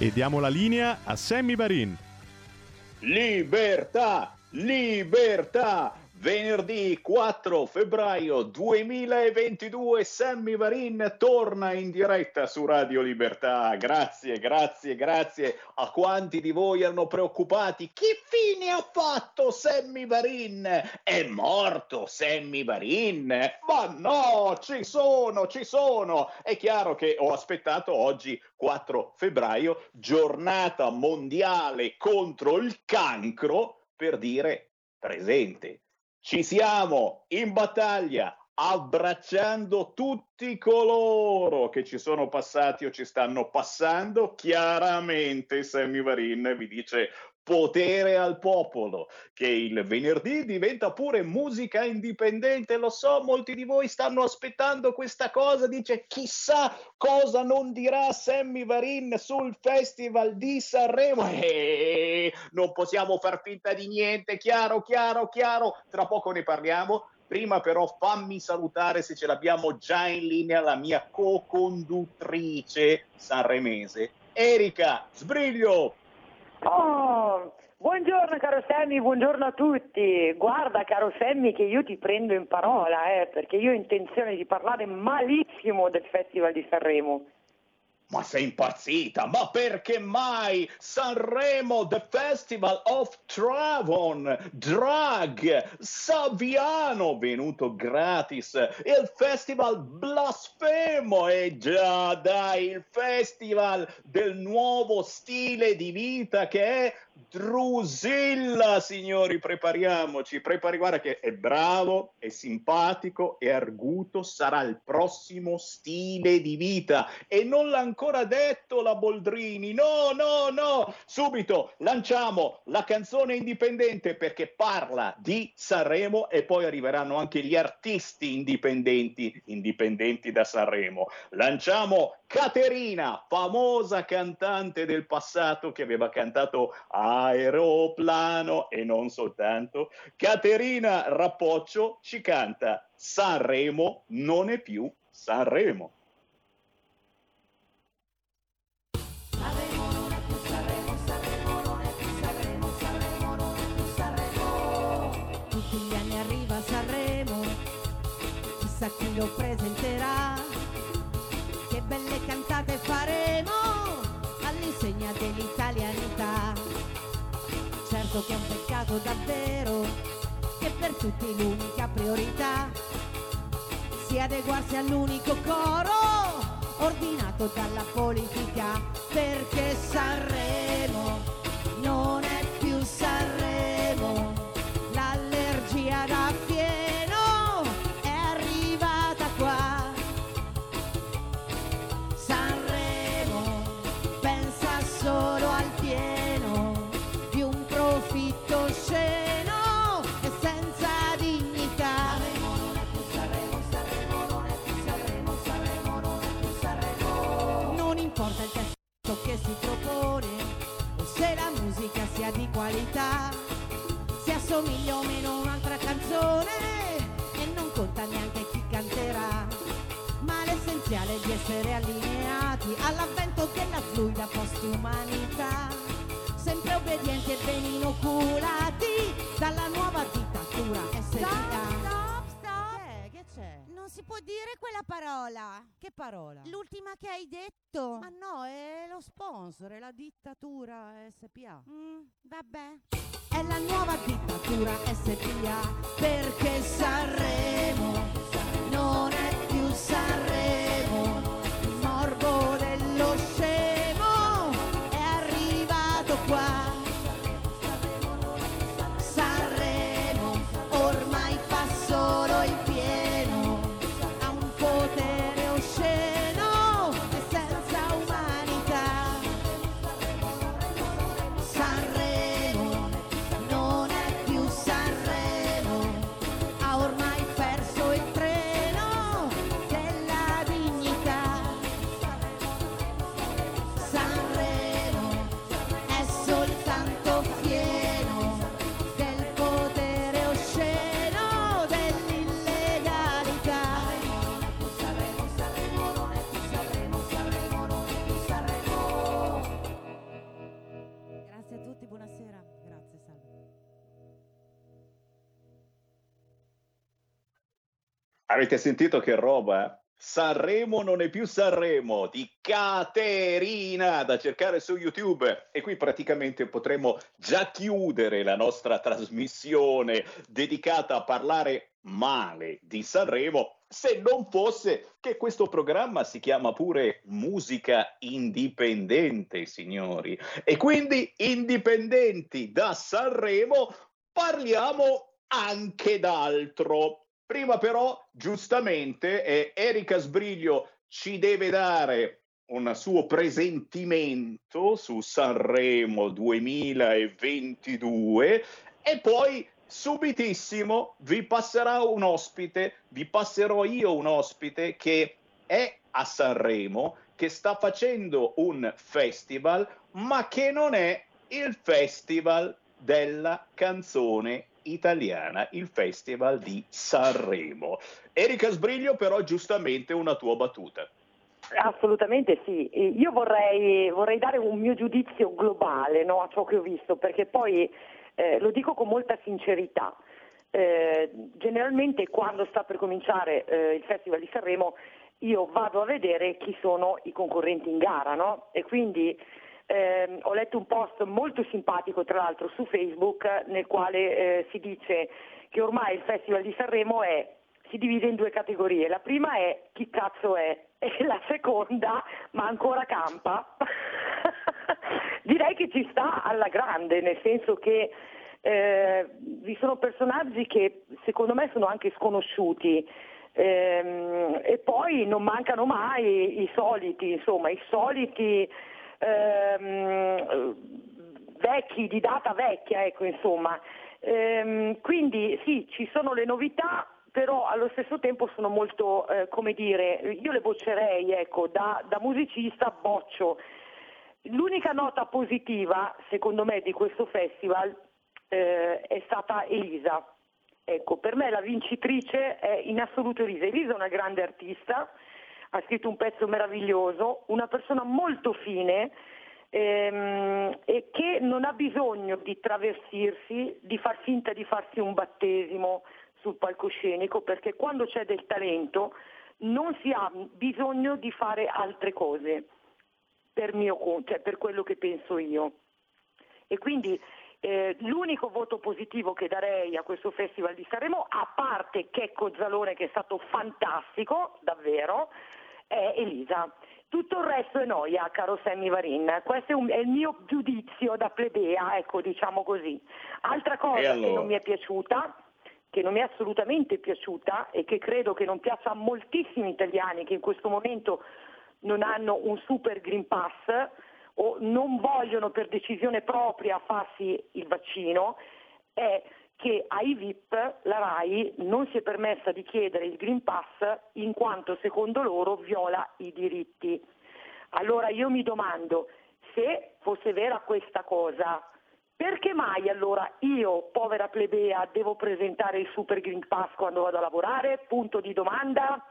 E diamo la linea a Sammy Varin. Libertà, libertà! Venerdì 4 febbraio 2022 Sammy Varin torna in diretta su Radio Libertà. Grazie, grazie, grazie a quanti di voi erano preoccupati. Che fine ha fatto Sammy Varin? È morto Sammy Varin? Ma no, ci sono, ci sono. È chiaro che ho aspettato oggi 4 febbraio, giornata mondiale contro il cancro, per dire presente. Ci siamo in battaglia, abbracciando tutti coloro che ci sono passati o ci stanno passando. Chiaramente Sammy Varin vi dice potere al popolo, che il venerdì diventa pure musica indipendente, lo so, molti di voi stanno aspettando questa cosa, dice chissà cosa non dirà Sammy Varin sul Festival di Sanremo. Eh, non possiamo far finta di niente, chiaro, chiaro, chiaro, tra poco ne parliamo. Prima però fammi salutare se ce l'abbiamo già in linea la mia co-conduttrice sanremese, Erika Sbriglio. Oh, buongiorno caro Sammy, buongiorno a tutti. Guarda caro Sammy che io ti prendo in parola, eh, perché io ho intenzione di parlare malissimo del Festival di Sanremo. Ma sei impazzita? Ma perché mai? Sanremo, The Festival of Travon, Drag, Saviano, venuto gratis, il Festival Blasfemo, e già dai, il Festival del nuovo stile di vita che è Drusilla, signori, prepariamoci, prepari, guarda che è bravo, è simpatico, è arguto, sarà il prossimo stile di vita. E non l'ha ancora detto la Boldrini, no, no, no, subito lanciamo la canzone indipendente perché parla di Sanremo e poi arriveranno anche gli artisti indipendenti, indipendenti da Sanremo. Lanciamo Caterina, famosa cantante del passato che aveva cantato Aeroplano e non soltanto. Caterina Rappoccio ci canta Sanremo non è più Sanremo. Tutti gli anni arriva Sanremo, chissà chi lo presenterà. Certo che è un peccato davvero che per tutti l'unica priorità sia adeguarsi all'unico coro ordinato dalla politica perché Sanremo se assomiglia o meno un'altra canzone e non conta neanche chi canterà. Ma l'essenziale è di essere allineati all'avvento della fluida postumanità. Sempre obbedienti e ben inoculati dalla nuova c'è? Non si può dire quella parola. Che parola? L'ultima che hai detto. Ma no, è lo sponsor, è la dittatura SPA. Mm, vabbè. È la nuova dittatura SPA perché Sanremo non è più Sanremo. Il morbo dello scemo è arrivato qua. Avete sentito che roba? Sanremo non è più Sanremo di Caterina da cercare su YouTube e qui praticamente potremmo già chiudere la nostra trasmissione dedicata a parlare male di Sanremo se non fosse che questo programma si chiama pure musica indipendente, signori. E quindi indipendenti da Sanremo parliamo anche d'altro. Prima però, giustamente, eh, Erika Sbriglio ci deve dare un suo presentimento su Sanremo 2022 e poi subitissimo vi passerà un ospite, vi passerò io un ospite che è a Sanremo, che sta facendo un festival, ma che non è il festival della canzone italiana, il Festival di Sanremo. Erika Sbriglio però giustamente una tua battuta. Assolutamente sì, io vorrei, vorrei dare un mio giudizio globale no, a ciò che ho visto, perché poi eh, lo dico con molta sincerità. Eh, generalmente quando sta per cominciare eh, il Festival di Sanremo io vado a vedere chi sono i concorrenti in gara no? e quindi eh, ho letto un post molto simpatico tra l'altro su Facebook nel quale eh, si dice che ormai il Festival di Sanremo è, si divide in due categorie. La prima è chi cazzo è e la seconda, ma ancora campa. Direi che ci sta alla grande, nel senso che eh, vi sono personaggi che secondo me sono anche sconosciuti. Ehm, e poi non mancano mai i soliti, insomma, i soliti ehm, vecchi, di data vecchia, ecco insomma. Ehm, quindi sì, ci sono le novità, però allo stesso tempo sono molto, eh, come dire, io le boccerei, ecco, da, da musicista boccio. L'unica nota positiva, secondo me, di questo festival eh, è stata Elisa. Ecco, per me la vincitrice è in assoluto Elisa. Elisa è una grande artista, ha scritto un pezzo meraviglioso, una persona molto fine ehm, e che non ha bisogno di travestirsi, di far finta di farsi un battesimo sul palcoscenico, perché quando c'è del talento non si ha bisogno di fare altre cose, per, mio, cioè per quello che penso io. E quindi eh, l'unico voto positivo che darei a questo Festival di Sanremo, a parte Checco Zalone che è stato fantastico, davvero, è Elisa. Tutto il resto è noia, caro Sammy Varin. Questo è, un, è, il mio giudizio da plebea, ecco, diciamo così. Altra cosa allora? che non mi è piaciuta, che non mi è assolutamente piaciuta e che credo che non piaccia a moltissimi italiani che in questo momento non hanno un super Green Pass o non vogliono per decisione propria farsi il vaccino, è che ai VIP la RAI non si è permessa di chiedere il Green Pass in quanto secondo loro viola i diritti. Allora io mi domando, se fosse vera questa cosa, perché mai allora io, povera plebea, devo presentare il Super Green Pass quando vado a lavorare? Punto di domanda.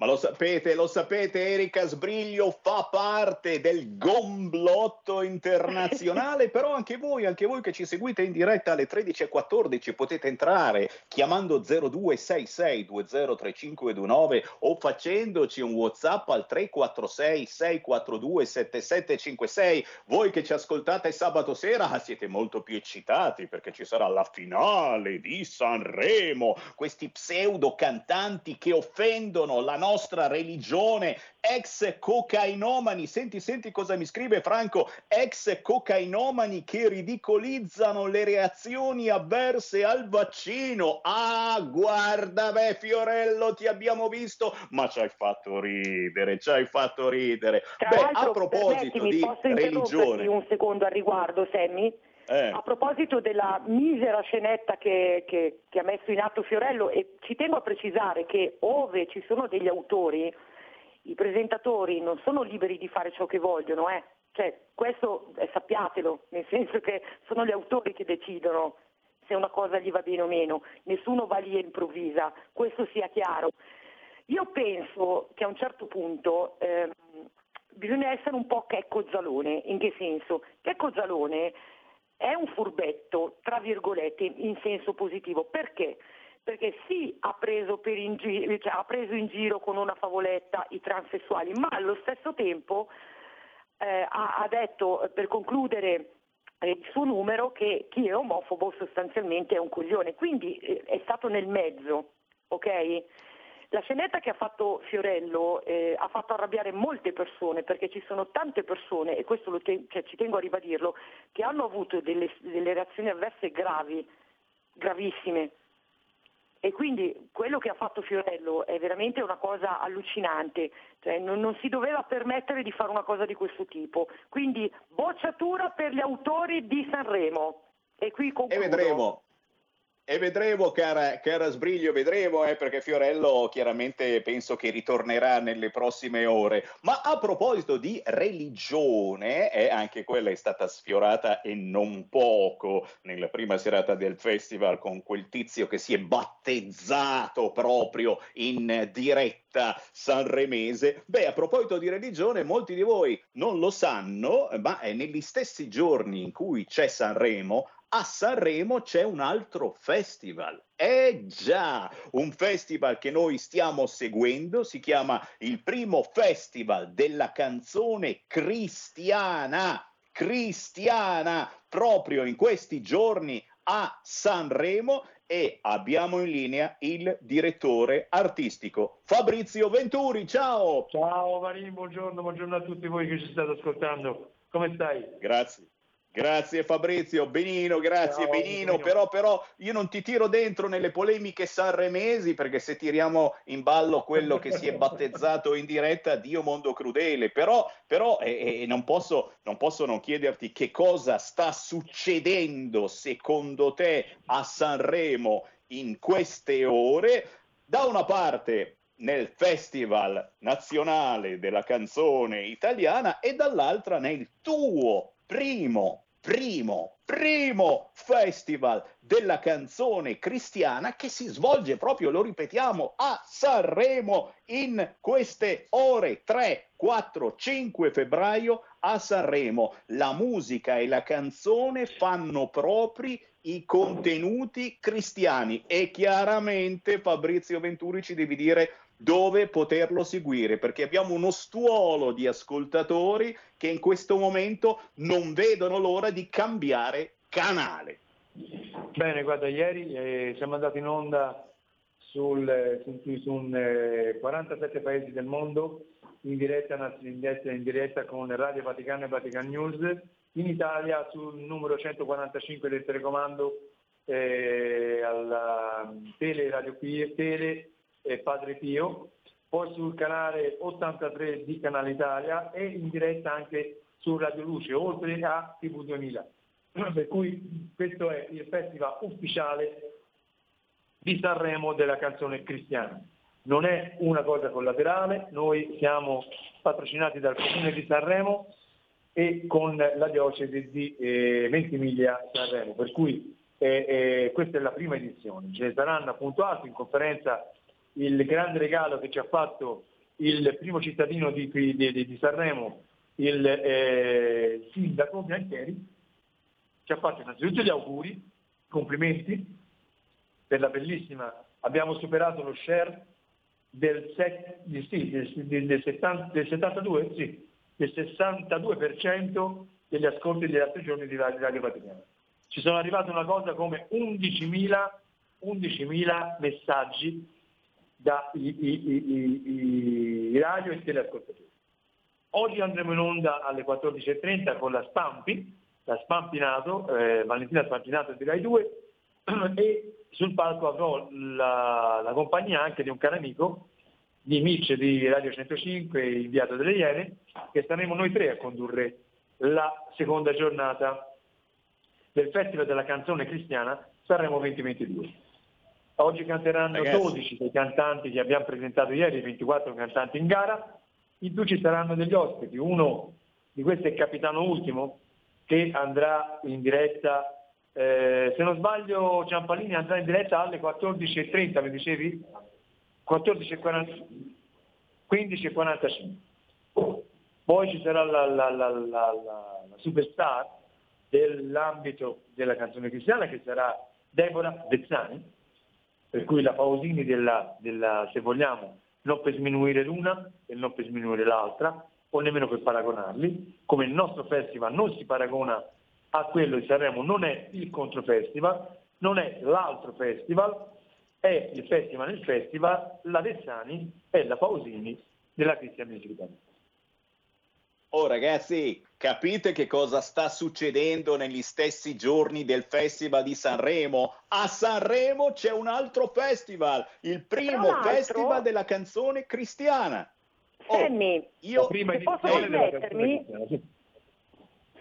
Ma lo sapete, lo sapete, Erika Sbriglio fa parte del gomblotto internazionale, però anche voi, anche voi che ci seguite in diretta alle 13.14 potete entrare chiamando 0266203529 o facendoci un WhatsApp al 346 642 7756. Voi che ci ascoltate sabato sera siete molto più eccitati perché ci sarà la finale di Sanremo, questi pseudo cantanti che offendono la nostra nostra religione, ex cocainomani, senti, senti cosa mi scrive Franco, ex cocainomani che ridicolizzano le reazioni avverse al vaccino. Ah, guarda, beh, Fiorello, ti abbiamo visto, ma ci hai fatto ridere, ci hai fatto ridere. Tra beh, a proposito di religione... un secondo al riguardo, Sammy? Eh. A proposito della misera scenetta che, che, che, ha messo in atto Fiorello, e ci tengo a precisare che ove ci sono degli autori, i presentatori non sono liberi di fare ciò che vogliono, eh. cioè, questo eh, sappiatelo, nel senso che sono gli autori che decidono se una cosa gli va bene o meno, nessuno va lì e improvvisa, questo sia chiaro. Io penso che a un certo punto ehm, bisogna essere un po' Checco Zalone, in che senso? Checco Zalone è un furbetto, tra virgolette, in senso positivo. Perché? perché sì ha preso, gi- cioè, ha preso in giro con una favoletta i transessuali, ma allo stesso tempo eh, ha, ha detto eh, per concludere eh, il suo numero che chi è omofobo sostanzialmente è un coglione, quindi eh, è stato nel mezzo, ok? La scenetta che ha fatto Fiorello eh, ha fatto arrabbiare molte persone perché ci sono tante persone, e questo te- cioè, ci tengo a ribadirlo, che hanno avuto delle, delle reazioni avverse gravi, gravissime. E quindi quello che ha fatto Fiorello è veramente una cosa allucinante, cioè, non, non si doveva permettere di fare una cosa di questo tipo. Quindi bocciatura per gli autori di Sanremo. E qui E concludo. vedremo. E vedremo, cara, cara Sbriglio, vedremo, eh, perché Fiorello chiaramente penso che ritornerà nelle prossime ore. Ma a proposito di religione, eh, anche quella è stata sfiorata e non poco nella prima serata del festival con quel tizio che si è battezzato proprio in diretta sanremese. Beh, a proposito di religione, molti di voi non lo sanno, ma negli stessi giorni in cui c'è Sanremo, a Sanremo c'è un altro festival. Eh già, un festival che noi stiamo seguendo, si chiama il primo festival della canzone cristiana, cristiana, proprio in questi giorni a Sanremo e abbiamo in linea il direttore artistico Fabrizio Venturi. Ciao! Ciao Marini, buongiorno, buongiorno a tutti voi che ci state ascoltando. Come stai? Grazie. Grazie Fabrizio, benino, grazie Ciao, benino, Benino. però, però io non ti tiro dentro nelle polemiche sanremesi perché se tiriamo in ballo quello che si è battezzato in diretta, Dio mondo crudele, però, però eh, eh, non, posso, non posso non chiederti che cosa sta succedendo secondo te a Sanremo in queste ore. Da una parte nel Festival Nazionale della Canzone Italiana e dall'altra nel tuo primo, primo, primo Festival della Canzone Cristiana che si svolge proprio, lo ripetiamo, a Sanremo in queste ore 3, 4, 5 febbraio a Sanremo. La musica e la canzone fanno propri i contenuti cristiani e chiaramente Fabrizio Venturi ci devi dire dove poterlo seguire perché abbiamo uno stuolo di ascoltatori che in questo momento non vedono l'ora di cambiare canale. Bene, guarda, ieri eh, siamo andati in onda sul, eh, su, su un, eh, 47 paesi del mondo, in diretta, in diretta, in diretta con Radio Vaticano e Vatican News, in Italia sul numero 145 del telecomando eh, alla Tele Radio Pio, Tele e Padre Pio, poi sul canale 83 di Canale Italia e in diretta anche su Radio Luce, oltre a TV 2000. Per cui questo è il festival ufficiale di Sanremo della canzone cristiana. Non è una cosa collaterale, noi siamo patrocinati dal Comune di Sanremo e con la diocesi di eh, Ventimiglia Sanremo, per cui eh, eh, questa è la prima edizione. Ce ne saranno appunto altri in conferenza il grande regalo che ci ha fatto il primo cittadino di, di- di- Sanremo, il eh, sindaco Biancheri, ci ha fatto innanzitutto gli auguri, complimenti per la bellissima, abbiamo superato lo share del, di- sì, del, del- del 70 del 72, sì, del 62% degli ascolti degli altri giorni di Radio, Vaticano. Ci sono arrivate una cosa come 11.000, 11.000 messaggi da i, radio e teleascoltatori. Oggi andremo in onda alle 14.30 con la Spampi, la Spampinato, eh, Valentina Spampinato di Rai 2 e sul palco avrò la, la compagnia anche di un caro amico di Mitch di Radio 105, inviato delle Iene, che saremo noi tre a condurre la seconda giornata del Festival della Canzone Cristiana Sanremo 2022. Oggi canteranno Ragazzi. 12 dei cantanti che abbiamo presentato ieri, 24 cantanti in gara, in più ci saranno degli ospiti, uno di questi è Capitano Ultimo che andrà in diretta, eh, se non sbaglio Ciampalini andrà in diretta alle 14.30, mi dicevi? 14.40 15.45. Poi ci sarà la- la- la- la superstar dell'ambito della canzone cristiana che sarà Deborah Bezzani per cui la Pausini della, della, se vogliamo, non per sminuire l'una e non per sminuire l'altra, o nemmeno per paragonarli, come il nostro festival non si paragona a quello di Sanremo, non è il controfestival, non è l'altro festival, è il festival nel festival, la Vessani e la Pausini della Cristian Music. Oh ragazzi, capite che cosa sta succedendo negli stessi giorni del Festival di Sanremo? A Sanremo c'è un altro festival, il primo festival della canzone cristiana. Oh, Sammy, io prima posso permettermi, canzone cristiana, sì.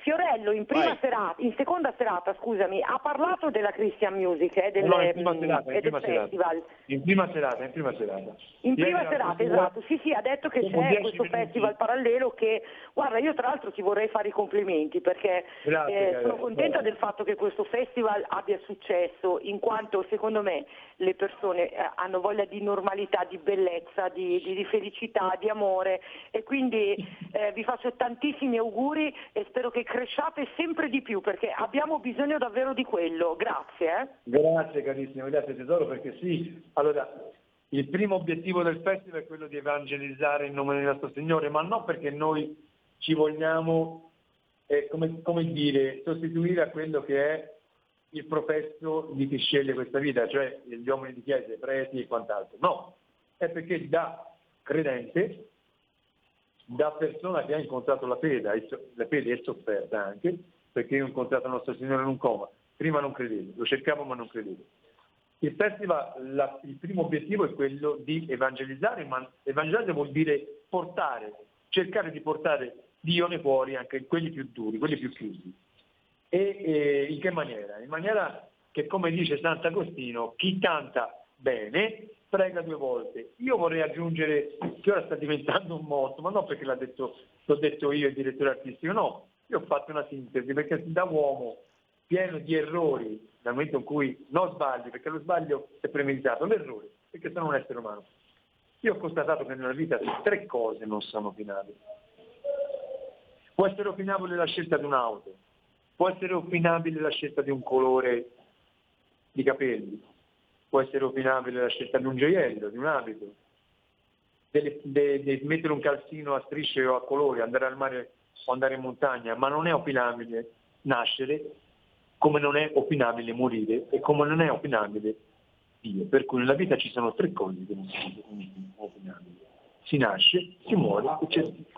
Fiorello in serata, in seconda serata, scusami, ha parlato della Christian Music e del, No, mm, in e prima serata. festival. In prima serata, in prima serata. In Ieri prima era serata, esatto, sì sì, ha detto che c'è 10 questo minuti. festival parallelo che, guarda, io tra l'altro ti vorrei fare i complimenti perché Grazie, eh, sono contenta del fatto che questo festival abbia successo, in quanto secondo me le persone eh, hanno voglia di normalità, di bellezza, di, di- di felicità, di amore e quindi eh, vi faccio tantissimi auguri e spero che cresciate sempre di più perché abbiamo bisogno davvero di quello. Grazie. eh. Grazie carissimo, grazie tesoro, perché sì, allora il primo obiettivo del festival è quello di evangelizzare in nome del nostro Signore, ma non perché noi ci vogliamo, eh, come, come dire, sostituire a quello che è il professo di chi sceglie questa vita, cioè gli uomini di chiesa, i preti e quant'altro. No, è perché da credente, da persona che ha incontrato la fede, e la fede è sofferta anche, perché io ho incontrato il nostro Signore in un coma, prima non credevo, lo cercavo ma non credevo. Il festival, la- il primo obiettivo è quello di evangelizzare, ma evangelizzare vuol dire portare, cercare di portare Dio nei cuori, anche quelli più duri, quelli più chiusi. E eh, in che maniera? In maniera che, come dice Sant'Agostino, chi canta bene prega due volte. Io vorrei aggiungere che ora sta diventando un motto, ma non perché l'ha detto, l'ho detto io, il direttore artistico, no, io ho fatto una sintesi, perché da uomo pieno di errori, dal momento in cui non sbagli, perché lo sbaglio è premeditato, l'errore, perché sono un essere umano. Io ho constatato che nella vita tre cose non sono opinabili. Può essere opinabile la scelta di un'auto, può essere opinabile la scelta di un colore di capelli, può essere opinabile la scelta di un gioiello, di un abito, delle- de- de- mettere un calzino a strisce o a colori, andare al mare o andare in montagna, ma non è opinabile nascere come non è opinabile morire e come non è opinabile Dio. Per cui nella vita ci sono tre cose che non sono opinabili. Si nasce, si muore e c'è Dio.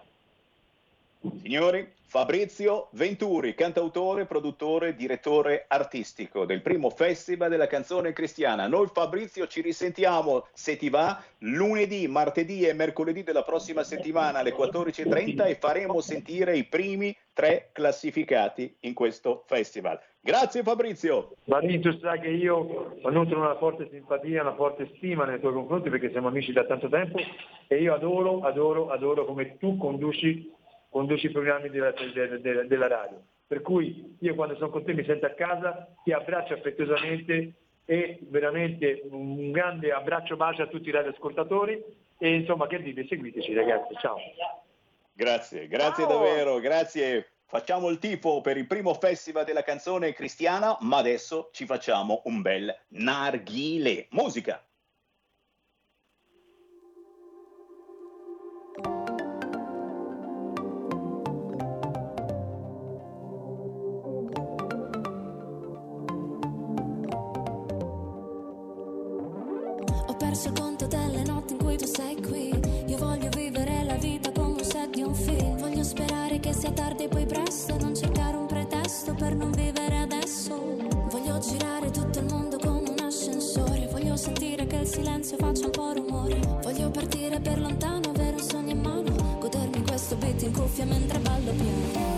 Signori, Fabrizio Venturi, cantautore, produttore, direttore artistico del primo festival della canzone cristiana. Noi Fabrizio ci risentiamo, se ti va, lunedì, martedì e mercoledì della prossima settimana alle 14.30 e faremo sentire i primi tre classificati in questo festival. Grazie Fabrizio. Marini, tu sai che io nutro una forte simpatia, una forte stima nei tuoi confronti perché siamo amici da tanto tempo e io adoro, adoro, adoro come tu conduci, conduci i programmi della, de- de- della radio. Per cui io quando sono con te mi sento a casa, ti abbraccio affettuosamente e veramente un grande abbraccio bacio a tutti i radioascoltatori e insomma che dite, seguiteci ragazzi, ciao. Grazie, grazie Ciao. davvero, grazie. Facciamo il tifo per il primo festival della canzone cristiana, ma adesso ci facciamo un bel narghile. Musica. Sei qui. Io voglio vivere la vita come un set di un film. Voglio sperare che sia tardi e poi presto. Non cercare un pretesto per non vivere adesso. Voglio girare tutto il mondo come un ascensore. Voglio sentire che il silenzio faccia un po' rumore. Voglio partire per lontano, avere un sogno in mano. Godermi questo beat in cuffia mentre ballo piano.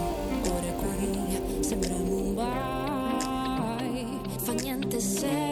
Ora qui sembra Mumbai. Fa niente se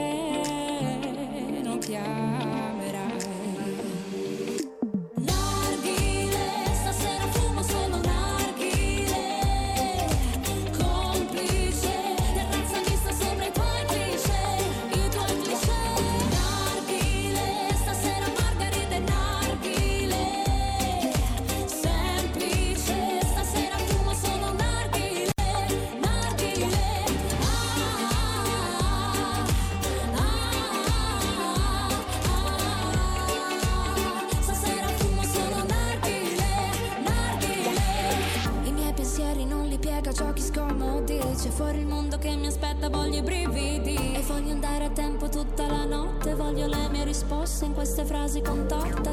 frasi contorte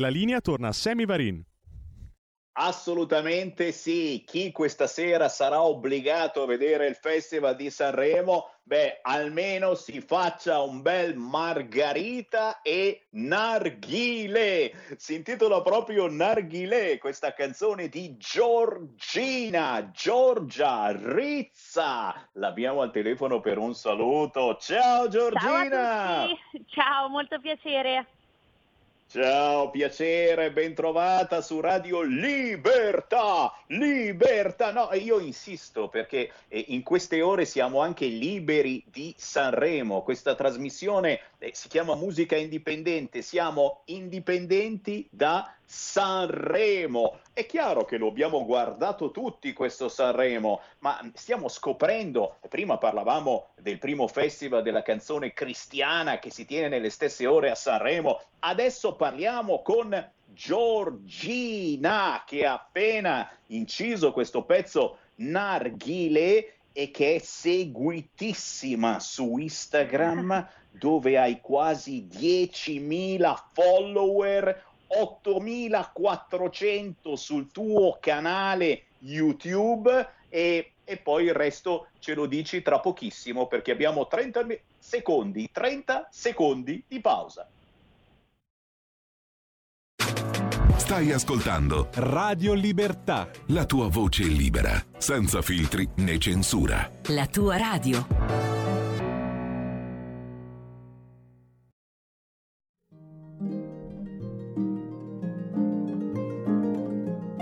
la linea torna a Sammy Varin. Assolutamente sì, chi questa sera sarà obbligato a vedere il Festival di Sanremo, beh, almeno si faccia un bel Margarita e Narghile. Si intitola proprio Narghile, questa canzone di Giorgina, Giorgia Rizza. L'abbiamo al telefono per un saluto. Ciao Giorgina! Ciao a tutti, ciao, molto piacere. Ciao, piacere, bentrovata su Radio Libertà, Libertà. No, io insisto perché eh, in queste ore siamo anche liberi di Sanremo. Questa trasmissione eh, si chiama Musica Indipendente, siamo indipendenti da Sanremo. È chiaro che lo abbiamo guardato tutti questo Sanremo, ma stiamo scoprendo, prima parlavamo del primo festival della canzone cristiana che si tiene nelle stesse ore a Sanremo, adesso parliamo con Giorgina che ha appena inciso questo pezzo Narghile e che è seguitissima su Instagram dove hai quasi 10.000 follower 8400 sul tuo canale YouTube e, e poi il resto ce lo dici tra pochissimo perché abbiamo 30 mi- secondi, 30 secondi di pausa. Stai ascoltando Radio Libertà. la tua voce libera, senza filtri né censura. La tua radio.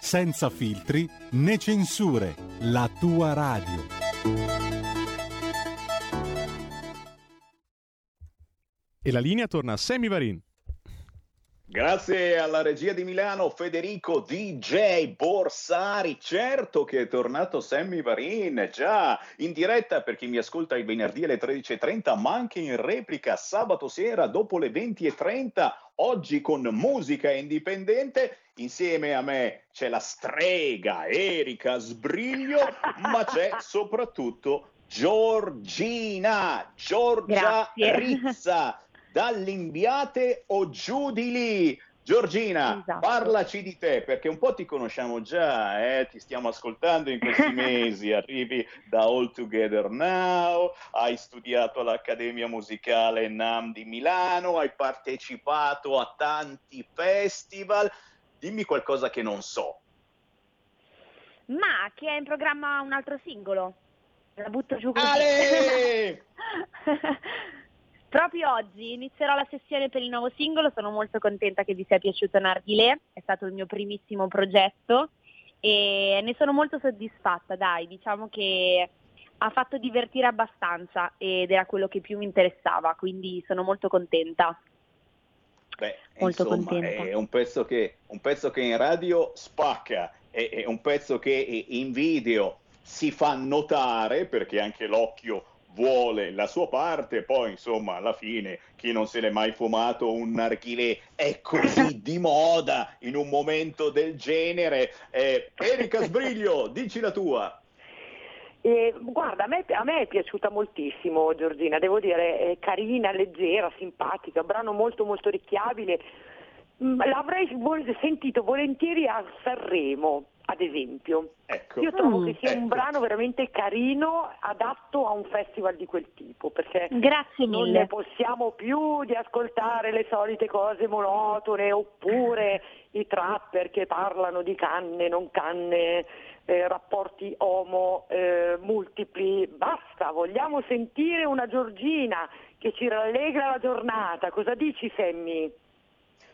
senza filtri né censure, la tua radio. E la linea torna a Sammy Varin. Grazie alla regia di Milano Federico DJ Borsari. Certo che è tornato Sammy Varin, già in diretta per chi mi ascolta il venerdì alle 13.30, ma anche in replica sabato sera dopo le 20.30. Oggi con musica indipendente, insieme a me c'è la strega Erika Sbriglio, ma c'è soprattutto Giorgina, Giorgia Grazie. Rizza dall'Imbiate o giù di lì. Giorgina, Esatto. parlaci di te perché un po' ti conosciamo già, eh? ti stiamo ascoltando in questi mesi, arrivi da All Together Now, hai studiato all'Accademia Musicale NAM di Milano, hai partecipato a tanti festival, dimmi qualcosa che non so. Ma che è in programma un altro singolo. La butto giù così. Ale! Proprio oggi inizierò la sessione per il nuovo singolo, sono molto contenta che vi sia piaciuto Narghilè, è stato il mio primissimo progetto e ne sono molto soddisfatta, dai, diciamo che ha fatto divertire abbastanza ed era quello che più mi interessava, quindi sono molto contenta. Beh, Molto insomma, contenta. è un pezzo, che, un pezzo che in radio spacca, è, è un pezzo che in video si fa notare perché anche l'occhio vuole la sua parte, poi insomma alla fine chi non se l'è mai fumato un narghilè è così di moda in un momento del genere. Eh, Erika Sbriglio, dici la tua. Eh, guarda, a me, a me è piaciuta moltissimo Giorgina, devo dire, è carina, leggera, simpatica, brano molto molto ricchiabile. Mm, L'avrei sentito volentieri a Sanremo, ad esempio. Ecco. Io trovo Mm. che sia un Ecco. brano veramente carino, adatto a un festival di quel tipo, perché non ne possiamo più di ascoltare le solite cose monotone oppure i trapper che parlano di canne, non canne, eh, rapporti omo eh, multipli. Basta, vogliamo sentire una Giorgina che ci rallegra la giornata. Cosa dici Sammy?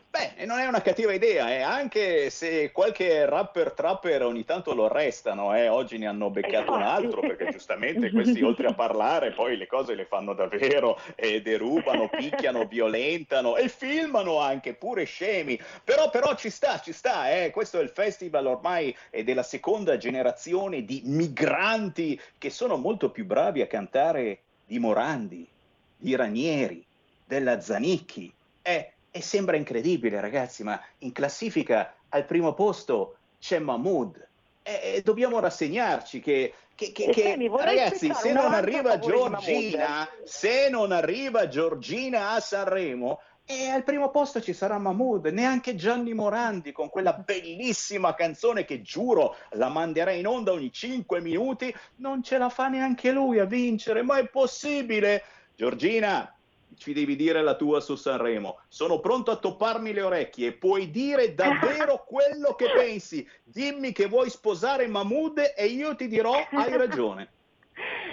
Beh, non è una cattiva idea, eh, anche se qualche rapper trapper ogni tanto lo arrestano, eh, oggi ne hanno beccato un altro, perché giustamente questi oltre a parlare poi le cose le fanno davvero, e derubano, picchiano, violentano e filmano anche, pure scemi, però, però ci sta, ci sta, eh, questo è il festival ormai è della seconda generazione di migranti che sono molto più bravi a cantare di Morandi, di Ranieri, della Zanicchi, eh, e sembra incredibile, ragazzi, ma in classifica al primo posto c'è Mahmood. E, e dobbiamo rassegnarci che, che- che- che- vorrei ragazzi, se non arriva Giorgina, se non arriva Giorgina a Sanremo, e al primo posto ci sarà Mahmood, neanche Gianni Morandi con quella bellissima canzone che giuro la manderei in onda ogni 5 minuti, non ce la fa neanche lui a vincere, ma è possibile? Giorgina, ci devi dire la tua su Sanremo. Sono pronto a topparmi le orecchie. Puoi dire davvero quello che pensi. Dimmi che vuoi sposare Mahmood e io ti dirò hai ragione.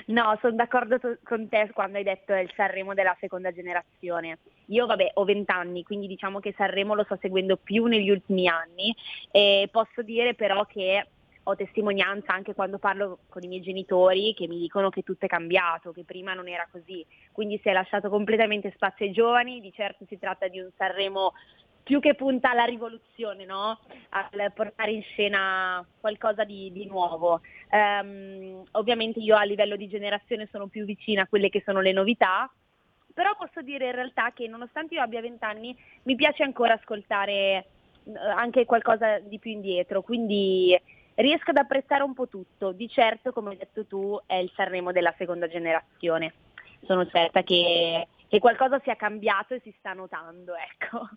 No, sono d'accordo to- con te quando hai detto è il Sanremo della seconda generazione. Io vabbè ho 20 anni, quindi diciamo che Sanremo lo sto seguendo più negli ultimi anni e posso dire però che ho testimonianza anche quando parlo con i miei genitori che mi dicono che tutto è cambiato, che prima non era così, quindi si è lasciato completamente spazio ai giovani, di certo si tratta di un Sanremo più che punta alla rivoluzione, no? al portare in scena qualcosa di, di nuovo. Ehm, ovviamente io a livello di generazione sono più vicina a quelle che sono le novità, però posso dire in realtà che nonostante io abbia 20 anni mi piace ancora ascoltare eh, anche qualcosa di più indietro, quindi riesco ad apprezzare un po' tutto. Di certo, come hai detto tu, è il Sanremo della seconda generazione. Sono certa che, che qualcosa sia cambiato e si sta notando, ecco.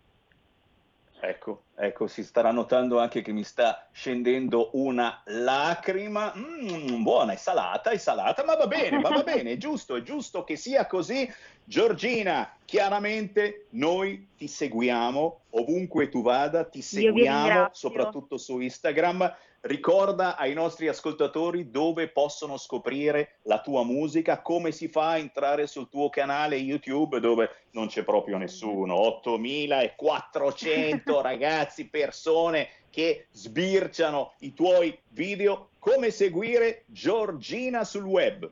Ecco, ecco, si starà notando anche che mi sta scendendo una lacrima. Mm, buona, è salata, è salata, ma va bene, ma va bene, è giusto, è giusto che sia così. Giorgina, chiaramente noi ti seguiamo ovunque tu vada, ti seguiamo, soprattutto su Instagram. Ricorda ai nostri ascoltatori dove possono scoprire la tua musica, come si fa a entrare sul tuo canale YouTube dove non c'è proprio nessuno, 8400 ragazzi, persone che sbirciano i tuoi video, come seguire Giorgina sul web.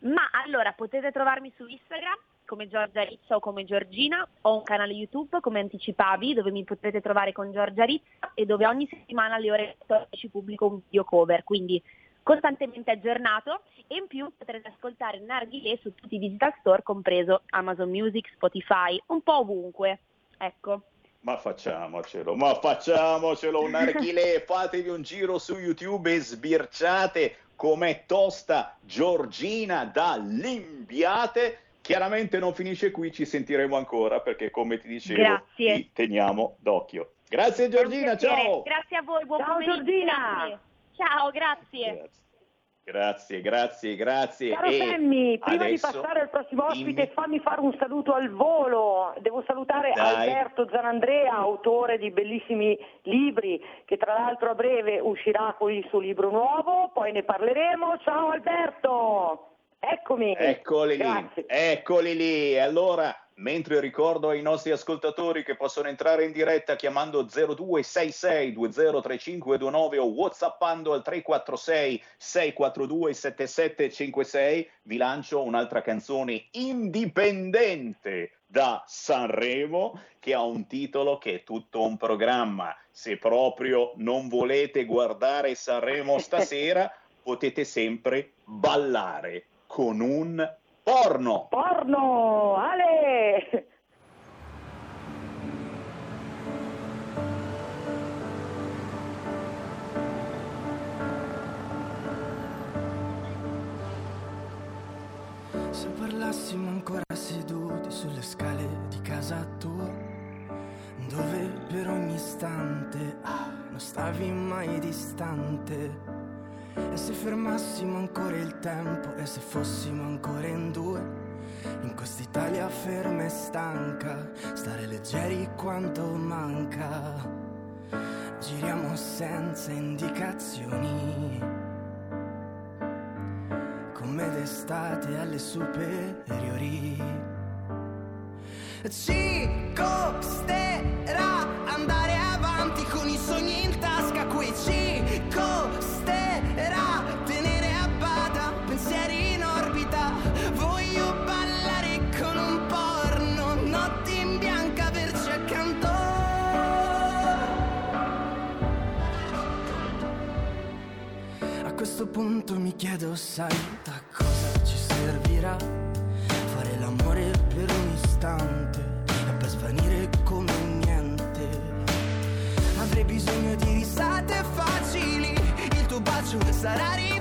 Ma allora potete trovarmi su Instagram come Giorgia Rizza o come Giorgina, ho un canale YouTube come anticipavi dove mi potrete trovare con Giorgia Rizza e dove ogni settimana alle ore 14 pubblico un video cover, quindi costantemente aggiornato e in più potrete ascoltare Narghilè su tutti i digital store compreso Amazon Music, Spotify, un po' ovunque. Ecco. Ma facciamocelo, ma facciamocelo un archile, fatevi un giro su YouTube e sbirciate com'è tosta Giorgina da Limbiate. Chiaramente non finisce qui, ci sentiremo ancora perché come ti dicevo Grazie. ti teniamo d'occhio. Grazie Giorgina, ciao. Grazie a voi, buon Ciao, pomeriggio. Giorgina. grazie. Ciao, grazie. Grazie, grazie, grazie. Caro E Sammy, prima di passare al prossimo ospite, dimmi. fammi fare un saluto al volo. Devo salutare Dai. Alberto Zanandrea, autore di bellissimi libri, che tra l'altro a breve uscirà con il suo libro nuovo, poi ne parleremo. Ciao Alberto! Eccomi! Eccoli lì, eccoli lì. E Allora, mentre ricordo ai nostri ascoltatori che possono entrare in diretta chiamando 0266 203529 o whatsappando al 346 642 7756, vi lancio un'altra canzone indipendente da Sanremo che ha un titolo che è tutto un programma. Se proprio non volete guardare Sanremo stasera, potete sempre ballare con un porno. Porno! Ale! Se parlassimo ancora seduti sulle scale di casa tua, dove per ogni istante ah, non stavi mai distante. E se fermassimo ancora il tempo e se fossimo ancora in due, in quest'Italia ferma e stanca, stare leggeri quanto manca. Giriamo senza indicazioni come d'estate alle superiori. Ci costerà punto mi chiedo, sai, da cosa ci servirà fare l'amore per un istante e per svanire come niente. Avrei bisogno di risate facili, il tuo bacio sarà rivoluzione,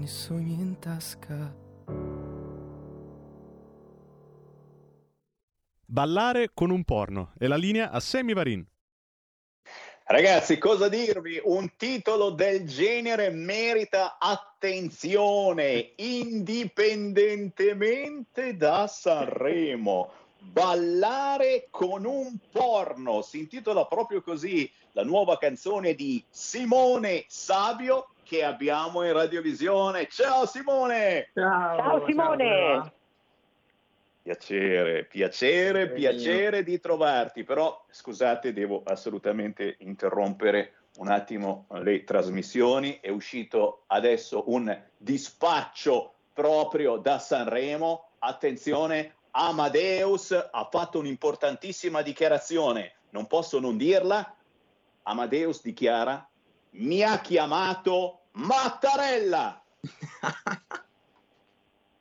avanti con i sogni in tasca. Ballare con un porno. E la linea a Sammy Varin. Ragazzi, cosa dirvi? Un titolo del genere merita attenzione, indipendentemente da Sanremo. Ballare con un porno, si intitola proprio così la nuova canzone di Simone Sabio che abbiamo in radiovisione. Ciao Simone! Ciao, Ciao Simone! Piacere, piacere, Bene. piacere di trovarti, però scusate, devo assolutamente interrompere un attimo le trasmissioni. È uscito adesso un dispaccio proprio da Sanremo. Attenzione, Amadeus ha fatto un'importantissima dichiarazione, non posso non dirla. Amadeus dichiara: Mi ha chiamato Mattarella.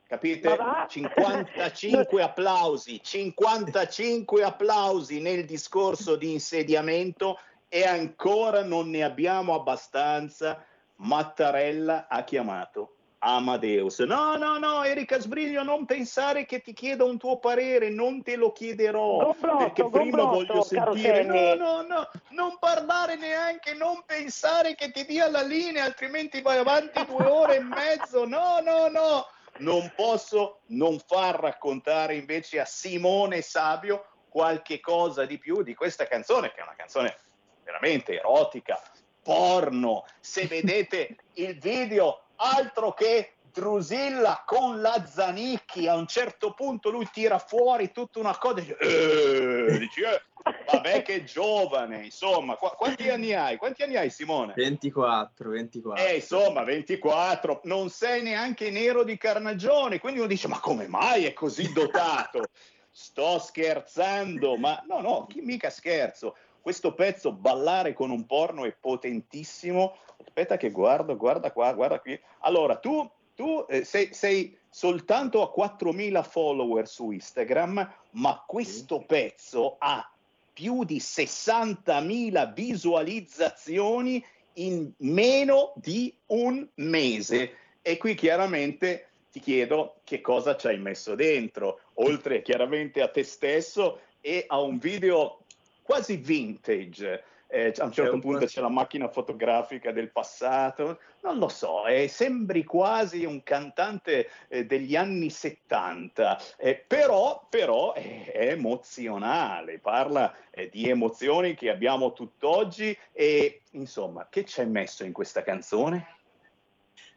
Capite? Ma va? 55 applausi, 55 applausi nel discorso di insediamento e ancora non ne abbiamo abbastanza. Mattarella ha chiamato Amadeus. No, no, no, Erika Sbriglio, non pensare che ti chiedo un tuo parere, non te lo chiederò. Gombrotto, perché prima gombrotto, voglio sentire. No, no, no, non parlare neanche, non pensare che ti dia la linea, altrimenti vai avanti due ore e mezzo. No, no, no. Non posso non far raccontare invece a Simone Sabio qualche cosa di più di questa canzone, che è una canzone veramente erotica, porno. Se vedete il video, altro che Drusilla con la Zanicchi, a un certo punto lui tira fuori tutta una cosa e dice, "Eh", dici, "Eh, vabbè che giovane, insomma, Qua- quanti anni hai? Quanti anni hai Simone? 24, 24. Eh, insomma, 24, non sei neanche nero di carnagione, quindi uno dice, ma come mai è così dotato? Sto scherzando, ma no, no, chi mica scherzo. Questo pezzo, ballare con un porno, è potentissimo. Aspetta che guardo, guarda qua, guarda qui. Allora, tu, tu eh, sei, sei soltanto a 4.000 follower su Instagram, ma questo pezzo ha più di 60.000 visualizzazioni in meno di un mese. E qui chiaramente ti chiedo che cosa ci hai messo dentro, oltre chiaramente a te stesso e a un video quasi vintage. Eh, a un certo un punto c'è la macchina fotografica del passato, non lo so, eh, sembri quasi un cantante eh, degli anni 70, eh, però, però è emozionale, parla eh, di emozioni che abbiamo tutt'oggi e insomma, che ci hai messo in questa canzone?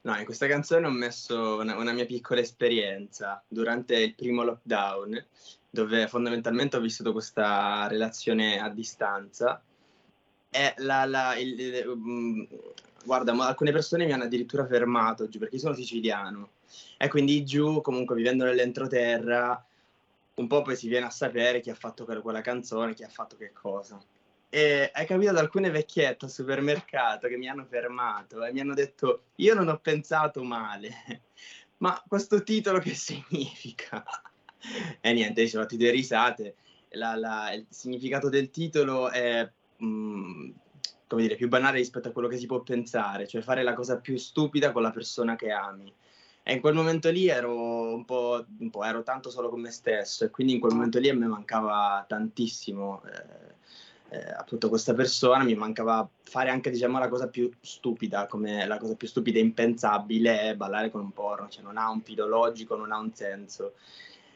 No, in questa canzone ho messo una, una mia piccola esperienza durante il primo lockdown, dove fondamentalmente ho vissuto questa relazione a distanza. E la, la- il- il- mm, guarda, ma alcune persone mi hanno addirittura fermato giù perché sono siciliano e quindi giù, comunque vivendo nell'entroterra, un po' poi si viene a sapere chi ha fatto quella, canzone, chi ha fatto che cosa. E è capitato ad alcune vecchiette al supermercato che mi hanno fermato e mi hanno detto: Io non ho pensato male, ma questo titolo che significa? E niente, ci sono fatte due risate. La- la- il significato del titolo è mm, come dire, più banale rispetto a quello che si può pensare, cioè fare la cosa più stupida con la persona che ami. E in quel momento lì ero un po', un po' ero tanto solo con me stesso e quindi in quel momento lì a me mancava tantissimo. eh, eh, appunto questa persona mi mancava fare anche diciamo la cosa più stupida come la cosa più stupida e impensabile è ballare con un porno cioè non ha un filo logico non ha un senso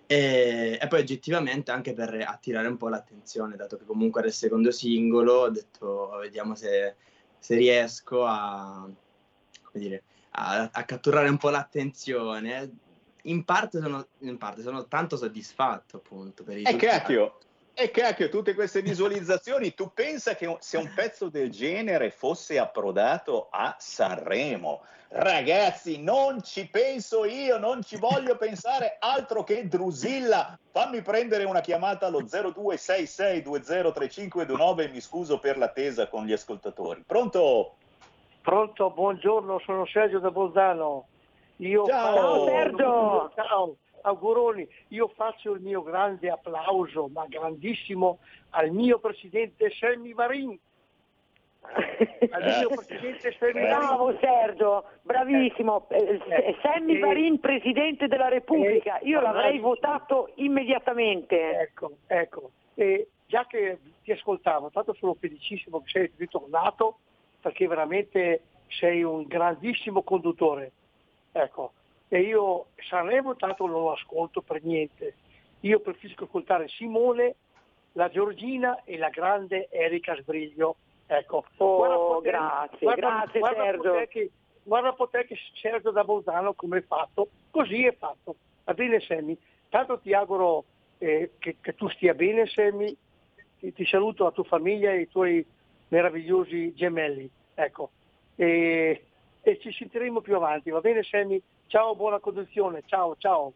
e, e poi oggettivamente anche per attirare un po' l'attenzione dato che comunque era il secondo singolo ho detto vediamo se, se riesco a come dire a, a catturare un po' l'attenzione in parte sono in parte sono tanto soddisfatto appunto per i E risultati. E cacchio, tutte queste visualizzazioni, tu pensa che se un pezzo del genere fosse approdato a Sanremo, ragazzi, non ci penso io, non ci voglio pensare altro che Drusilla. Fammi prendere una chiamata allo 0266203529 e mi scuso per l'attesa con gli ascoltatori. Pronto? Pronto, buongiorno, sono Sergio da Bolzano. Io Ciao. Ciao, Sergio. Ciao, auguroni. Io faccio il mio grande applauso, ma grandissimo, al mio presidente Sammy Varin. Al mio presidente Sammy Bravo Varin. Sergio, bravissimo. Eh, Eh, Sammy eh, Varin, Presidente della Repubblica. eh, Io l'avrei votato immediatamente. Ecco, ecco. E già che ti ascoltavo, tanto sono felicissimo che sei ritornato perché veramente sei un grandissimo conduttore. Ecco, e io Sanremo tanto non lo ascolto per niente. Io preferisco ascoltare Simone, la Giorgina e la grande Erika Sbriglio. Ecco. Oh, Guarda grazie, guarda- grazie, guarda Sergio. te che- Guarda un po' te che Sergio da Bolzano come è fatto, così è fatto. Va bene Sammy? Tanto ti auguro eh, che, che tu stia bene Sammy, ti, ti saluto la tua famiglia e i tuoi meravigliosi gemelli. Ecco. E, e ci sentiremo più avanti, va bene Sammy? Ciao, buona conduzione, ciao, ciao.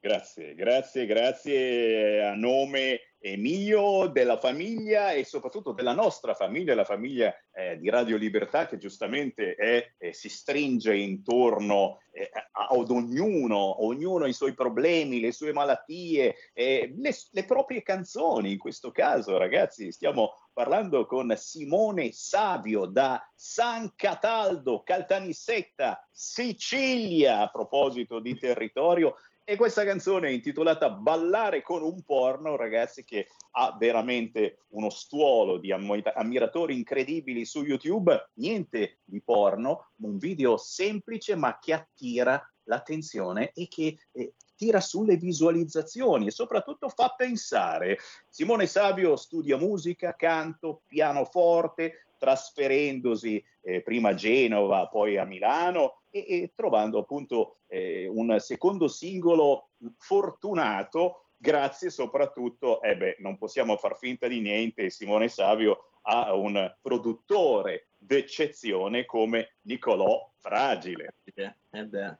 Grazie, grazie, grazie a nome mio, della famiglia e soprattutto della nostra famiglia, la famiglia eh, di Radio Libertà che giustamente è, eh, si stringe intorno eh, ad ognuno, ognuno ha i suoi problemi, le sue malattie, eh, le, le proprie canzoni in questo caso ragazzi, stiamo parlando con Simone Savio da San Cataldo, Caltanissetta, Sicilia, a proposito di territorio. E questa canzone è intitolata Ballare con un porno, ragazzi, che ha veramente uno stuolo di ammiratori incredibili su YouTube. Niente di porno, un video semplice ma che attira l'attenzione e che eh, tira sulle visualizzazioni e soprattutto fa pensare. Simone Savio studia musica, canto, pianoforte, trasferendosi eh, prima a Genova, poi a Milano e, e trovando appunto eh, un secondo singolo fortunato grazie soprattutto, eh beh, non possiamo far finta di niente, Simone Savio ha un produttore d'eccezione come Nicolò Fragile. Eh beh,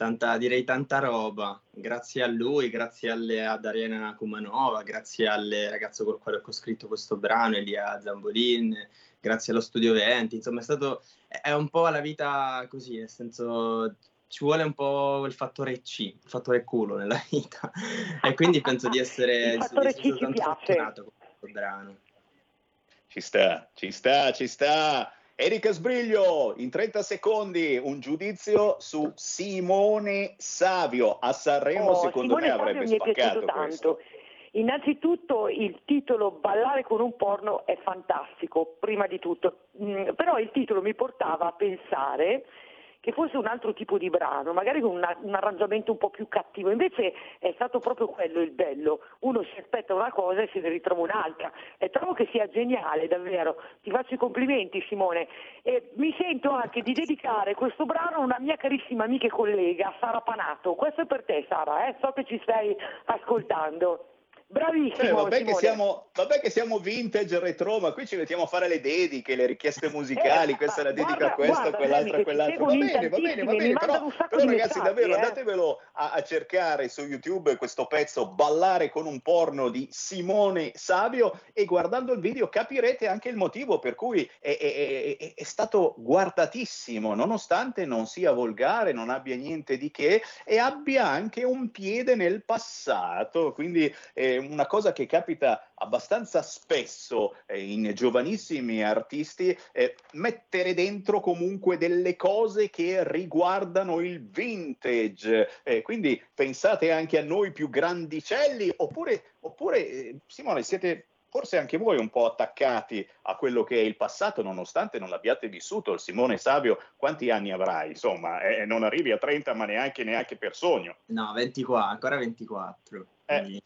tanta, direi tanta roba. Grazie a lui, grazie alle, ad Arena Kumanova, grazie al ragazzo col quale ho scritto questo brano, Elia Zambolin, grazie allo Studio 20, insomma è stato, è un po' la vita così, nel senso ci vuole un po' il fattore C, il fattore culo nella vita e quindi penso di essere, di essere ci tanto piace. fortunato con questo brano. Ci sta, ci sta, ci sta. Erika Sbriglio, in 30 secondi un giudizio su Simone Savio. A Sanremo Oh, secondo Simone me Savio avrebbe piaciuto spaccato tanto. Innanzitutto il titolo Ballare con un porno è fantastico, prima di tutto, Mm, però il titolo mi portava a pensare che fosse un altro tipo di brano, magari con una- un arrangiamento un po' più cattivo, invece è stato proprio quello il bello, uno si aspetta una cosa e se ne ritrova un'altra. E trovo che sia geniale davvero, ti faccio i complimenti Simone. E mi sento anche di dedicare questo brano a una mia carissima amica e collega Sara Panato, questo è per te Sara, eh? so che ci stai ascoltando. Bravissimo. Eh, vabbè, che siamo, vabbè che siamo vintage retro, ma qui ci mettiamo a fare le dediche, le richieste musicali, Eh, questa è la dedica guarda, a questo, guarda, a quell'altro, a quell'altro. Va bene, va bene, va bene, però, però ragazzi davvero eh. andatevelo a, a cercare su YouTube questo pezzo Ballare con un porno di Simone Savio e guardando il video capirete anche il motivo per cui è, è- è- è stato guardatissimo, nonostante non sia volgare, non abbia niente di che e abbia anche un piede nel passato, quindi è una cosa che capita abbastanza spesso eh, in giovanissimi artisti, eh, mettere dentro comunque delle cose che riguardano il vintage. Eh, quindi pensate anche a noi più grandicelli, oppure, oppure eh, Simone, siete forse anche voi un po' attaccati a quello che è il passato, nonostante non l'abbiate vissuto. Il Simone Savio, quanti anni avrai? Insomma, eh, non arrivi a 30, ma neanche, neanche per sogno. No, 24, ancora 24. quindi-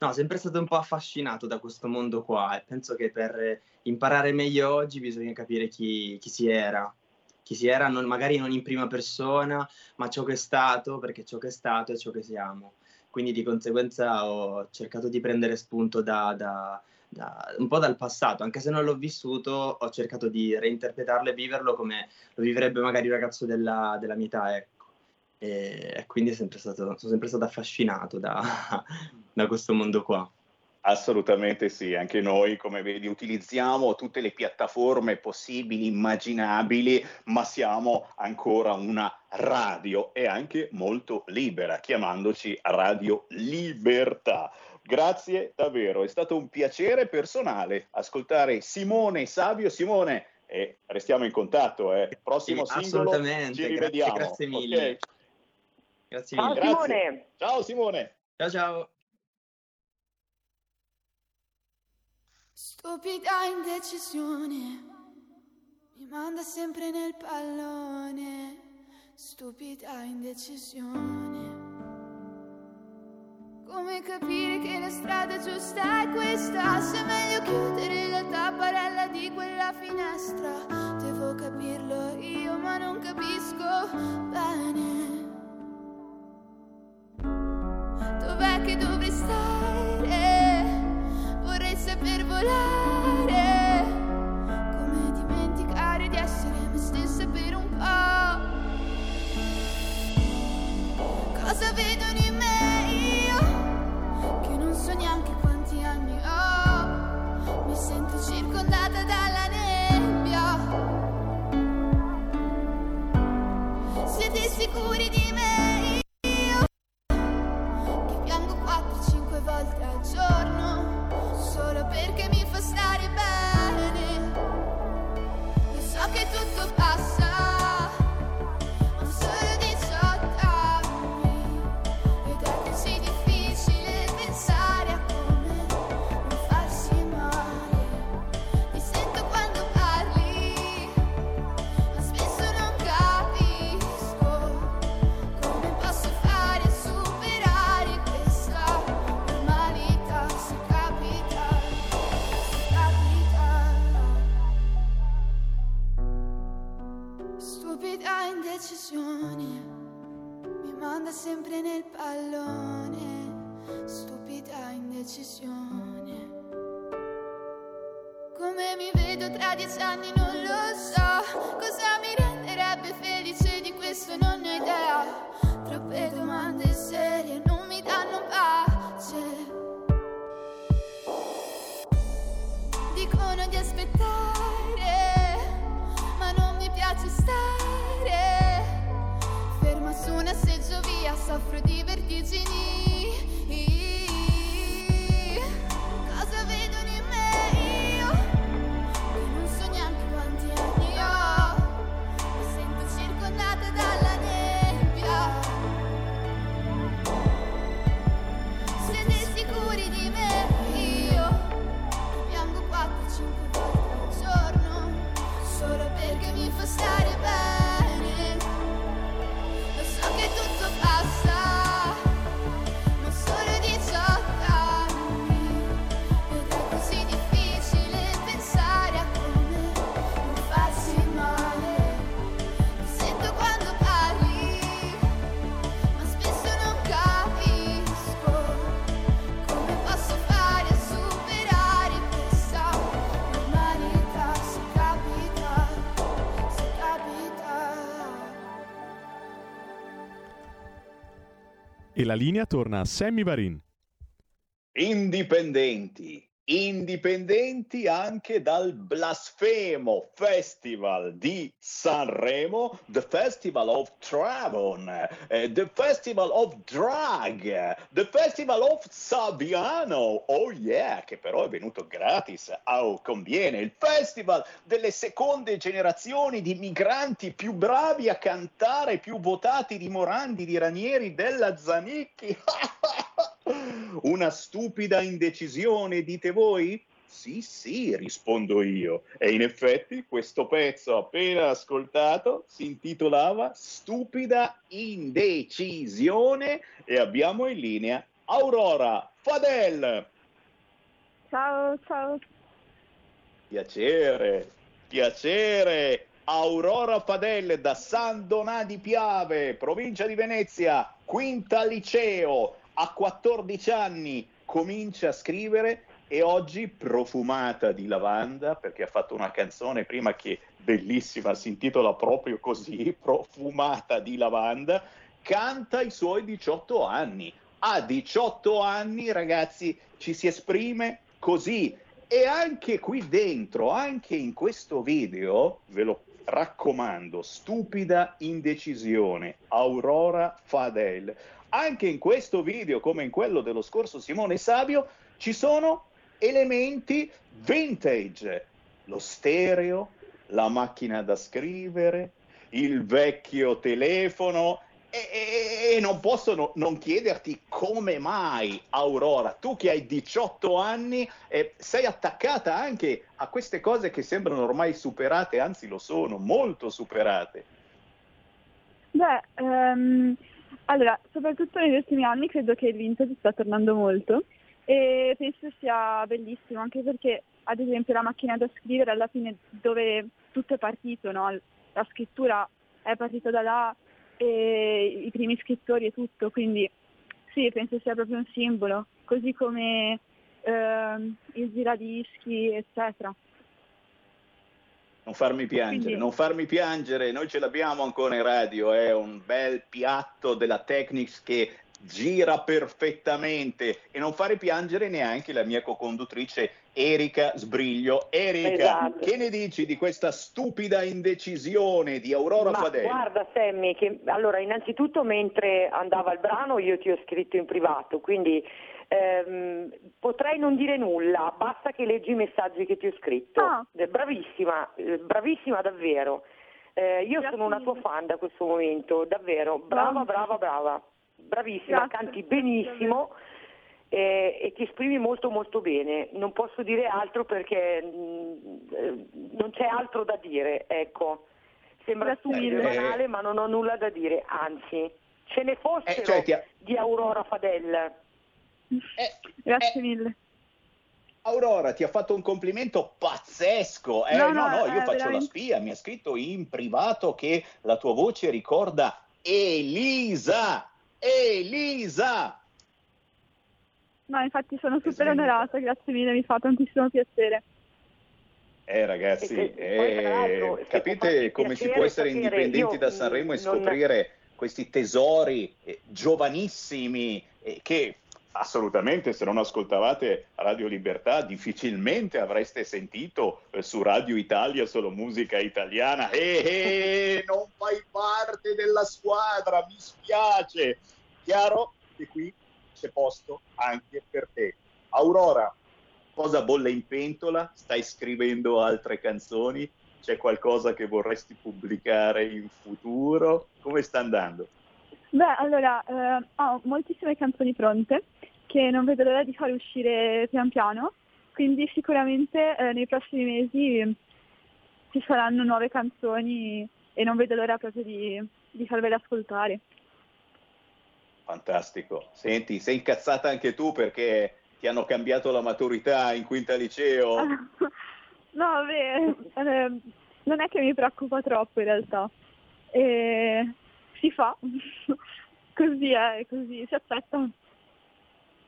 No, sempre stato un po' affascinato da questo mondo qua e penso che per imparare meglio oggi bisogna capire chi, chi si era. Chi si era, non- magari non in prima persona, ma ciò che è stato, perché ciò che è stato è ciò che siamo. Quindi di conseguenza ho cercato di prendere spunto da, da- da- un po' dal passato, anche se non l'ho vissuto, ho cercato di reinterpretarlo e viverlo come lo vivrebbe magari un ragazzo della, della mia età, ecco. E, quindi sempre stato- sono sempre stato affascinato da, da questo mondo qua. Assolutamente sì, anche noi come vedi utilizziamo tutte le piattaforme possibili, immaginabili, ma siamo ancora una radio e anche molto libera, chiamandoci Radio Libertà. Grazie davvero, è stato un piacere personale ascoltare Simone Savio. Simone, eh, restiamo in contatto, eh. prossimo Sì, singolo ci grazie, rivediamo. grazie mille. ok? Grazie Ciao mille. Simone. Ciao Simone. Ciao ciao. Stupida indecisione mi manda sempre nel pallone. Stupida indecisione. Come capire che la strada giusta è questa? Se è meglio chiudere la tapparella di quella finestra. Devo capirlo io, ma non capisco bene. love. Soffro di vertigini. La linea torna a Sammy Varin. Indipendenti, indipendenti anche dal blasfemo Festival di Sanremo, The Festival of Travon, eh, The Festival of Drag, The Festival of Saviano, oh yeah, che però è venuto gratis, oh, conviene, il Festival delle seconde generazioni di migranti più bravi a cantare, più votati di Morandi, di Ranieri, della Zanicchi. Una stupida indecisione, dite voi? Sì, sì, rispondo io. E in effetti questo pezzo appena ascoltato si intitolava Stupida indecisione e abbiamo in linea Aurora Fadel. Ciao, ciao. Piacere, piacere. Aurora Fadel da San Donà di Piave, provincia di Venezia, quinta liceo, a 14 anni comincia a scrivere e oggi profumata di lavanda, perché ha fatto una canzone prima che bellissima, si intitola proprio così, profumata di lavanda, canta i suoi 18 anni. A 18 anni, ragazzi, ci si esprime così. E anche qui dentro, anche in questo video, ve lo raccomando, stupida indecisione, Aurora Fadel. Anche in questo video, come in quello dello scorso Simone Sabio, ci sono elementi vintage, lo stereo, la macchina da scrivere, il vecchio telefono e, e- e non posso no- non chiederti come mai Aurora, tu che hai 18 anni, eh, sei attaccata anche a queste cose che sembrano ormai superate, anzi lo sono, molto superate. Beh, ehm, allora, soprattutto negli ultimi anni credo che il vintage sta tornando molto e penso sia bellissimo anche perché, ad esempio, la macchina da scrivere alla fine dove tutto è partito, no? La scrittura è partita da là e i primi scrittori e tutto, quindi sì, penso sia proprio un simbolo, così come ehm, il giradischi, eccetera. Non farmi piangere, Quindi- non farmi piangere, noi ce l'abbiamo ancora in radio, è un bel piatto della Technics che gira perfettamente e non fare piangere neanche la mia co-conduttrice Erika Sbriglio. Erika, Esatto. che ne dici di questa stupida indecisione di Aurora Ma guarda Sammy, che allora innanzitutto mentre andava il brano io ti ho scritto in privato, quindi ehm, potrei non dire nulla, basta che leggi i messaggi che ti ho scritto. Ah. Eh, Bravissima, eh, bravissima davvero. Eh, io Grazie sono una tua fan da questo momento, davvero, brava, brava, brava, bravissima, Grazie, canti benissimo. eh, e ti esprimi molto molto bene, non posso dire altro perché mm, eh, non c'è altro da dire, ecco. Sembra stupido e banale, ma non ho nulla da dire, anzi, ce ne fossero Eh, cioè, ti di Aurora Fadel. Grazie mille. Aurora ti ha fatto un complimento pazzesco. Eh, No, no, no, io eh, faccio la veramente. spia. Mi ha scritto in privato che la tua voce ricorda Elisa. Elisa. No, infatti sono super onorata, grazie mille, mi fa tantissimo piacere. Eh ragazzi, E che- eh, capite come si può essere sapere, indipendenti da Sanremo e non- scoprire questi tesori eh, giovanissimi eh, che assolutamente se non ascoltavate Radio Libertà difficilmente avreste sentito eh, su Radio Italia solo musica italiana. Eh, eh, non fai parte della squadra, mi spiace. Chiaro che qui c'è posto anche per te. Aurora, cosa bolle in pentola? Stai scrivendo altre canzoni? C'è qualcosa che vorresti pubblicare in futuro? Come sta andando? Beh, allora, eh, ho moltissime canzoni pronte che non vedo l'ora di far uscire pian piano, quindi sicuramente eh, nei prossimi mesi ci saranno nuove canzoni e non vedo l'ora proprio di, di farvele ascoltare. Fantastico. Senti, sei incazzata anche tu perché ti hanno cambiato la maturità in quinta liceo? No, vabbè, eh, non è che mi preoccupa troppo in realtà. E si fa, così è, così si aspetta.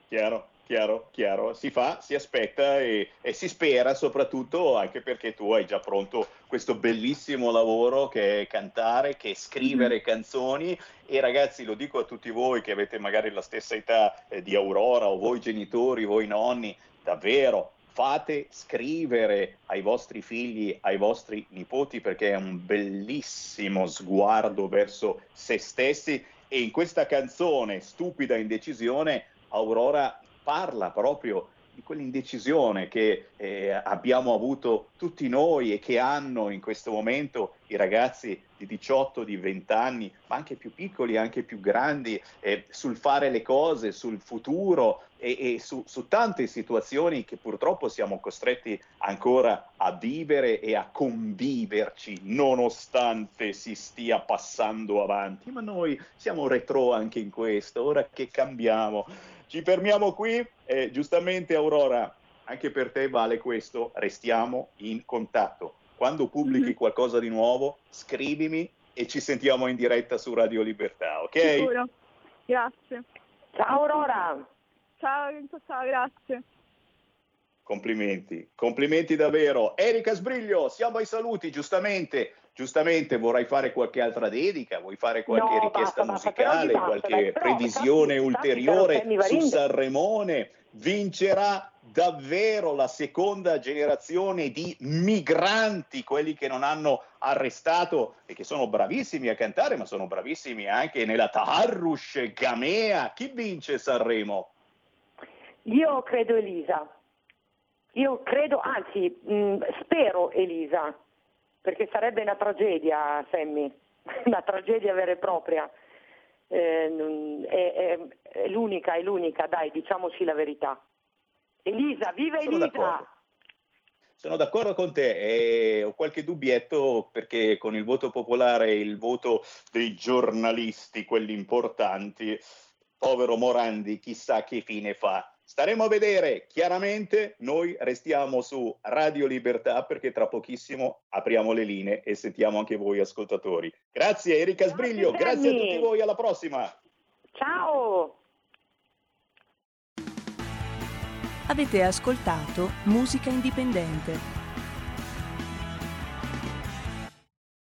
Chiaro, chiaro, chiaro. Si fa, si aspetta e, e si spera soprattutto anche perché tu hai già pronto questo bellissimo lavoro che è cantare, che è scrivere canzoni e ragazzi lo dico a tutti voi che avete magari la stessa età eh, di Aurora o voi genitori, voi nonni, davvero fate scrivere ai vostri figli, ai vostri nipoti perché è un bellissimo sguardo verso se stessi. E in questa canzone Stupida indecisione Aurora parla proprio di quell'indecisione che eh, abbiamo avuto tutti noi e che hanno in questo momento i ragazzi di 18, di 20 anni, ma anche più piccoli, anche più grandi, eh, sul fare le cose, sul futuro e, e su, su tante situazioni che purtroppo siamo costretti ancora a vivere e a conviverci, nonostante si stia passando avanti. Ma noi siamo retro anche in questo, ora che cambiamo. Ci fermiamo qui e giustamente Aurora, anche per te vale questo, restiamo in contatto. Quando pubblichi qualcosa di nuovo, scrivimi e ci sentiamo in diretta su Radio Libertà, ok? Sicuro. Grazie. Ciao Aurora. Ciao, ciao, grazie. Complimenti, complimenti davvero. Erika Sbriglio, siamo ai saluti, giustamente. Giustamente vorrai fare qualche altra dedica, vuoi fare qualche No, richiesta basta, musicale, basta, qualche dai, previsione ulteriore però, Sammy su Sanremone? Vincerà davvero la seconda generazione di migranti, quelli che non hanno arrestato e che sono bravissimi a cantare, ma sono bravissimi anche nella Taharrush Gamea. Chi vince Sanremo? Io credo Elisa. Io credo, anzi, mh, spero Elisa, perché sarebbe una tragedia, Sammy, una tragedia vera e propria. Eh, è, è- è l'unica, è l'unica, dai, diciamoci la verità. Elisa, viva Sono Elisa! d'accordo. Sono d'accordo con te e ho qualche dubbietto perché con il voto popolare e il voto dei giornalisti, quelli importanti, povero Morandi, chissà che fine fa. Staremo a vedere, chiaramente noi restiamo su Radio Libertà perché tra pochissimo apriamo le linee e sentiamo anche voi ascoltatori. Grazie Erika Sbriglio, grazie a Sammy. tutti voi, alla prossima. Ciao! Avete ascoltato Musica Indipendente,